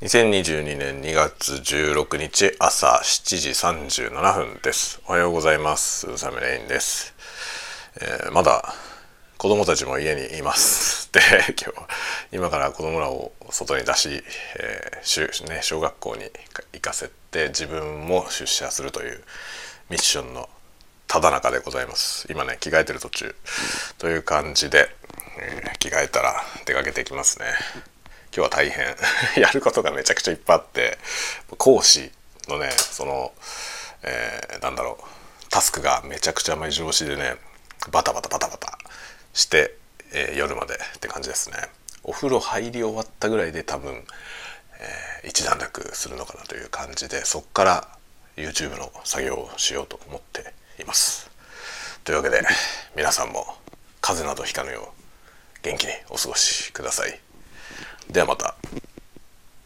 2022年2月16日朝7時37分です。おはようございます。サムレインです、えー、まだ子供たちも家にいます。で今日今から子供らを外に出し、えーね、小学校に行かせて自分も出社するというミッションのただ中でございます。今ね着替えてる途中という感じで、えー、着替えたら出かけていきますね。今日は大変。やることがめちゃくちゃいっぱいあって。講師のねその、えー、なんだろう。タスクがめちゃくちゃ目白押しでねバタバタバタバタして、えー、夜までって感じですね。お風呂入り終わったぐらいで多分、えー、一段落するのかなという感じでそっから YouTube の作業をしようと思っています。というわけで皆さんも風邪などひかぬよう元気にお過ごしください。ではまた。